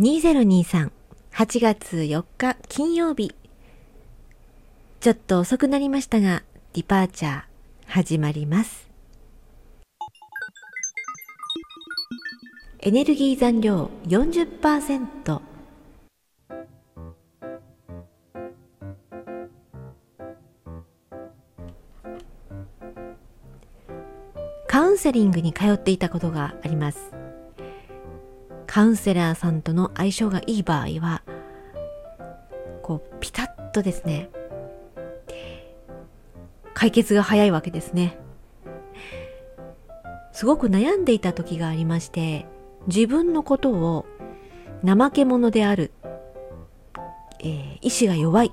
2023 8月4日金曜日。ちょっと遅くなりましたがディパーチャー始まります。エネルギー残量40%カウンセリングに通っていたことがあります。カウンセラーさんとの相性がいい場合はこうピタッとですね解決が早いわけですね。すごく悩んでいた時がありまして自分のことを怠け者である、えー、意志が弱い。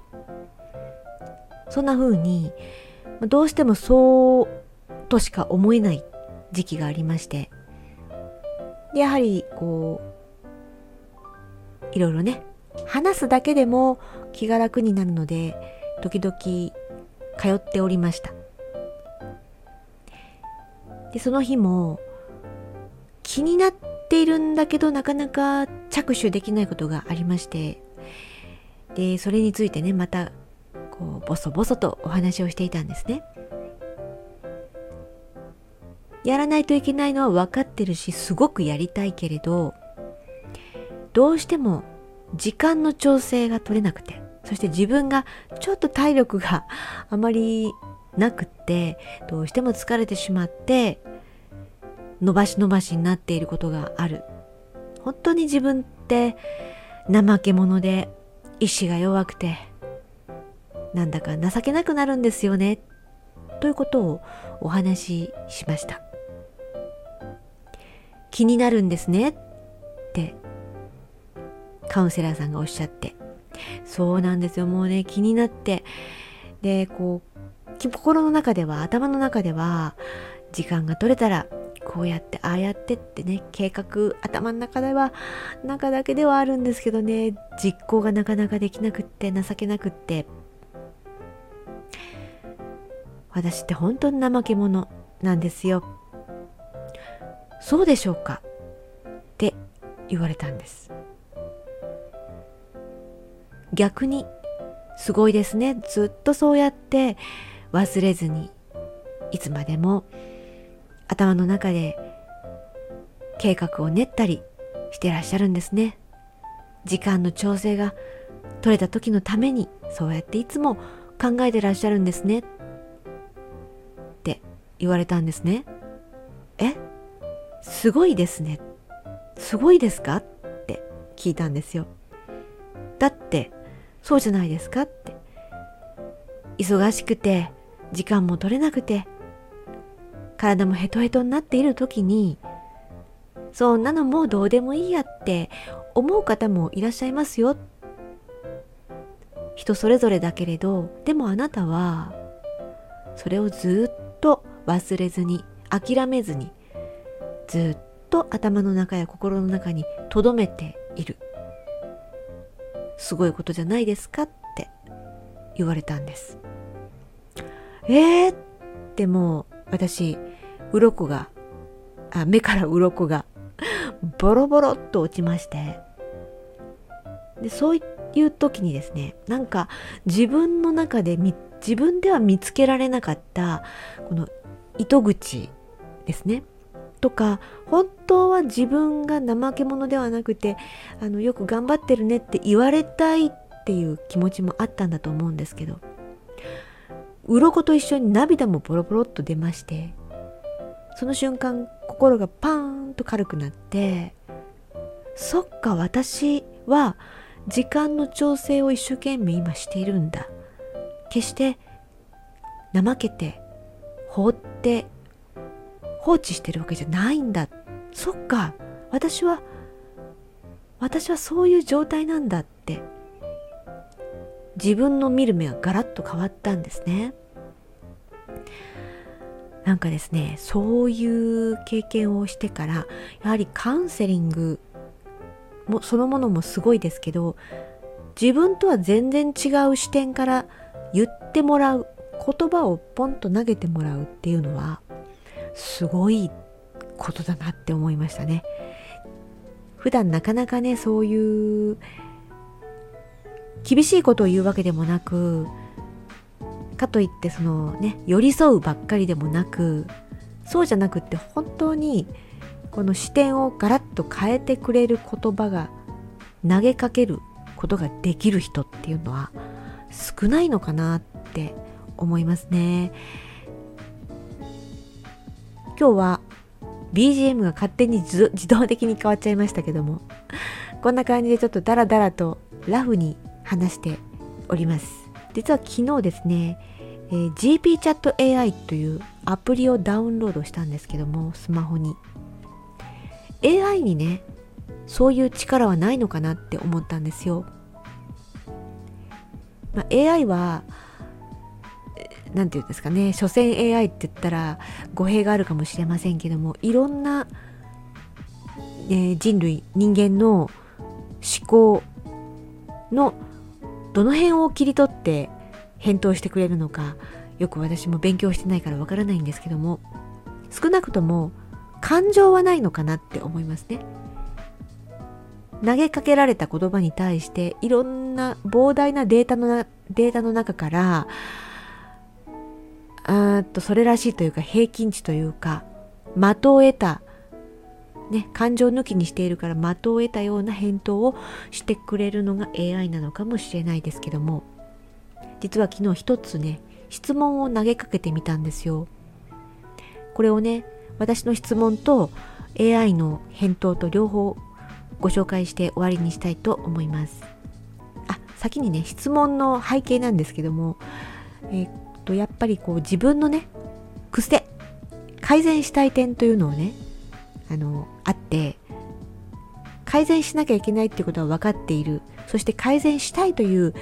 そんな風にどうしてもそうとしか思えない時期がありましてやはりこういろいろね話すだけでも気が楽になるので時々通っておりました。でその日も気になっているんだけどなかなか着手できないことがありましてでそれについてねまたこうボソボソとお話をしていたんですね。やらないといけないのは分かってるしすごくやりたいけれどどうしても時間の調整が取れなくてそして自分がちょっと体力が あまりなくってどうしても疲れてしまって伸ばし伸ばしになっていることがある。本当に自分って怠け者で意志が弱くてなんだか情けなくなるんですよねということをお話ししました。気になるんですねカウンセラーさんがおっしゃって。そうなんですよ。もうね気になって。でこう心の中では頭の中では時間が取れたらこうやってああやってってね計画頭の中では中だけではあるんですけどね実行がなかなかできなくって情けなくって。私って本当に怠け者なんですよ。そうでしょうか？って言われたんです。逆にすごいですね。ずっとそうやって忘れずにいつまでも頭の中で計画を練ったりしてらっしゃるんですね。時間の調整が取れた時のためにそうやっていつも考えてらっしゃるんですね。って言われたんですね。え？すごいですね。すごいですか？って聞いたんですよ。だってそうじゃないですかって。忙しくて時間も取れなくて体もヘトヘトになっている時にそんなのもうどうでもいいやって思う方もいらっしゃいますよ。人それぞれだけれどでもあなたはそれをずっと忘れずに諦めずにずっと頭の中や心の中に留めている。すごいことじゃないですかって言われたんです。えーってもう私鱗があ目から鱗がボロボロっと落ちまして。でそういう時にですねなんか自分の中で自分では見つけられなかったこの糸口ですね。とか本当は自分が怠け者ではなくてあのよく頑張ってるねって言われたいっていう気持ちもあったんだと思うんですけど鱗と一緒に涙もボロボロっと出ましてその瞬間心がパーンと軽くなってそっか私は時間の調整を一生懸命今しているんだ。決して怠けて放って放置してるわけじゃないんだ。そっか。私は私はそういう状態なんだって。自分の見る目がガラッと変わったんですね。なんかですねそういう経験をしてからやはりカウンセリングもそのものもすごいですけど自分とは全然違う視点から言ってもらう言葉をポンと投げてもらうっていうのはすごいことだなって思いましたね。普段なかなかねそういう厳しいことを言うわけでもなくかといってそのね寄り添うばっかりでもなくそうじゃなくって本当にこの視点をガラッと変えてくれる言葉が投げかけることができる人っていうのは少ないのかなって思いますね。今日は BGM が勝手に自動的に変わっちゃいましたけどもこんな感じでちょっとダラダラとラフに話しております。実は昨日ですね、えー、GP チャット AI というアプリをダウンロードしたんですけどもスマホに。AI にねそういう力はないのかなって思ったんですよ、まあ、AI は何て言うんですかね所詮 AI って言ったら語弊があるかもしれませんけどもいろんな、え人類人間の思考のどの辺を切り取って返答してくれるのかよく私も勉強してないからわからないんですけども少なくとも感情はないのかなって思いますね。投げかけられた言葉に対していろんな膨大なデータのデータの中からあとそれらしいというか平均値というか的を得た、ね、感情抜きにしているから的を得たような返答をしてくれるのが AI なのかもしれないですけども実は昨日一つね質問を投げかけてみたんですよ。これをね私の質問と AI の返答と両方ご紹介して終わりにしたいと思います。あ先にね質問の背景なんですけども、えー、とやっぱりこう自分のね癖改善したい点というのをねあのあって改善しなきゃいけないっていうことは分かっている。そして改善したいという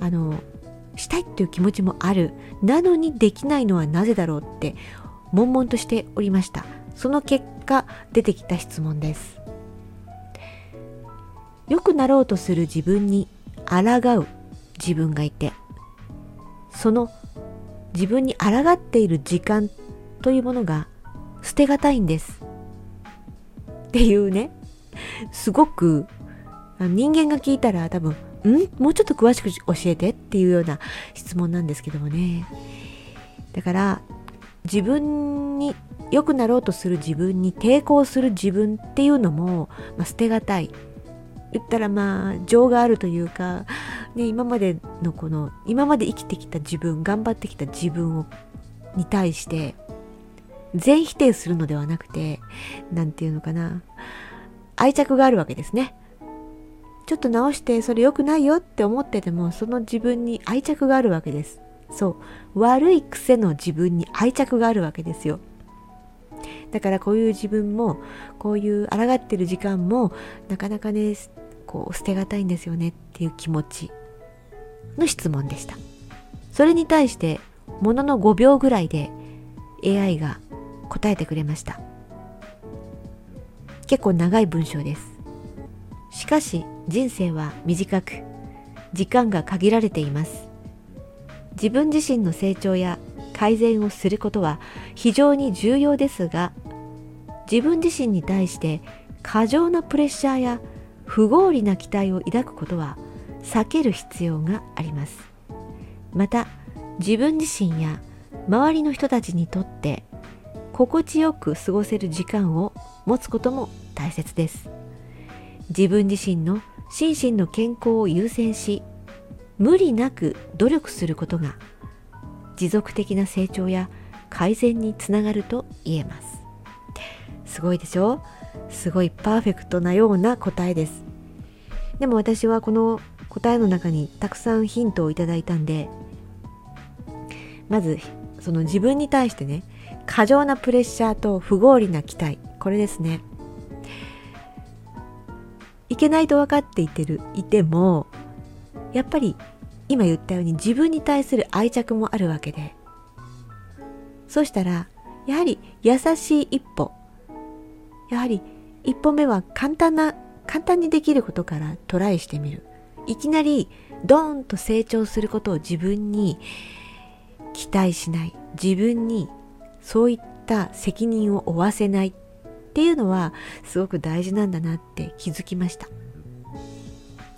あのしたいっていう気持ちもある。なのにできないのはなぜだろうって悶々としておりました。その結果出てきた質問です。良くなろうとする自分に抗う自分がいてその自分に抗っている時間というものが捨てがたいんです。っていうね。すごく人間が聞いたら多分「ん？もうちょっと詳しく教えて」っていうような質問なんですけどもね。だから自分に良くなろうとする自分に抵抗する自分っていうのも、まあ、捨てがたい。言ったらまあ情があるというかね、今までのこの今まで生きてきた自分頑張ってきた自分をに対して全否定するのではなくて何て言うのかな愛着があるわけですね。ちょっと直してそれ良くないよって思っててもその自分に愛着があるわけです。そう。悪い癖の自分に愛着があるわけですよ。だからこういう自分もこういう抗ってる時間もなかなかねこう捨てがたいんですよねっていう気持ち。の質問でした。それに対してものの5秒ぐらいで AI が答えてくれました。結構長い文章です。しかし人生は短く時間が限られています。自分自身の成長や改善をすることは非常に重要ですが自分自身に対して過剰なプレッシャーや不合理な期待を抱くことは避ける必要があります。また自分自身や周りの人たちにとって心地よく過ごせる時間を持つことも大切です。自分自身の心身の健康を優先し無理なく努力することが持続的な成長や改善につながると言えます。すごいでしょ？すごいパーフェクトなような答えです。でも私はこの答えの中にたくさんヒントをいただいたんでまずその自分に対してね過剰なプレッシャーと不合理な期待。これですね。いけないと分かっていてるいてもやっぱり今言ったように自分に対する愛着もあるわけで。そしたらやはり優しい一歩。やはり一歩目は簡単な簡単にできることからトライしてみる。いきなりドーンと成長することを自分に期待しない。自分にそういった責任を負わせないっていうのはすごく大事なんだなって気づきました。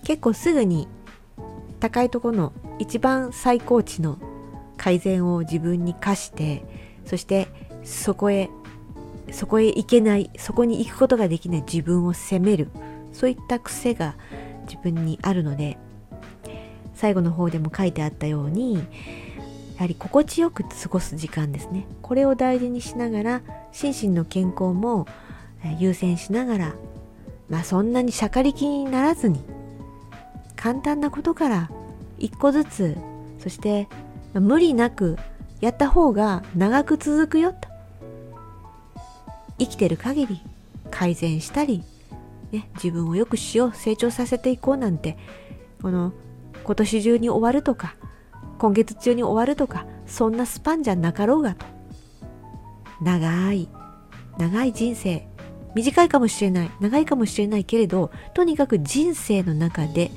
結構すぐに高いとこの一番最高値の改善を自分に課してそしてそこへそこへ行けないそこに行くことができない自分を責める。そういった癖が自分にあるので最後の方でも書いてあったようにやはり心地よく過ごす時間ですね。これを大事にしながら心身の健康も優先しながらまあそんなにしゃかりきにならずに簡単なことから一個ずつそして無理なくやった方が長く続くよと。生きてる限り改善したり、ね、自分を良くしよう成長させていこうなんてこの今年中に終わるとか今月中に終わるとかそんなスパンじゃなかろうがと。長い長い人生。短いかもしれない長いかもしれないけれどとにかく人生の中で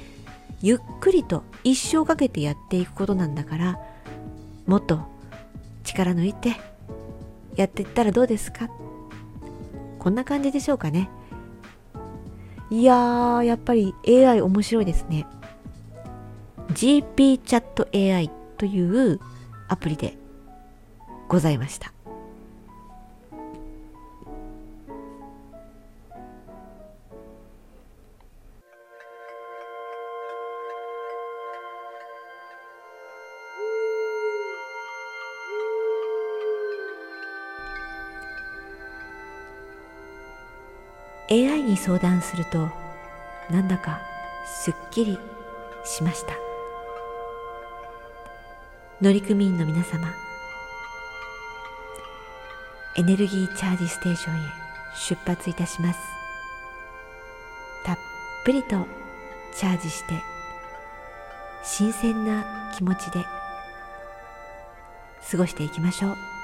ゆっくりと一生かけてやっていくことなんだからもっと力抜いてやっていったらどうですか？こんな感じでしょうかね。いやーやっぱり AI 面白いですね。GP チャット AI というアプリでございました。AI に相談するとなんだかすっきりしました。乗組員の皆様エネルギーチャージステーションへ出発いたします。たっぷりとチャージして新鮮な気持ちで過ごしていきましょう。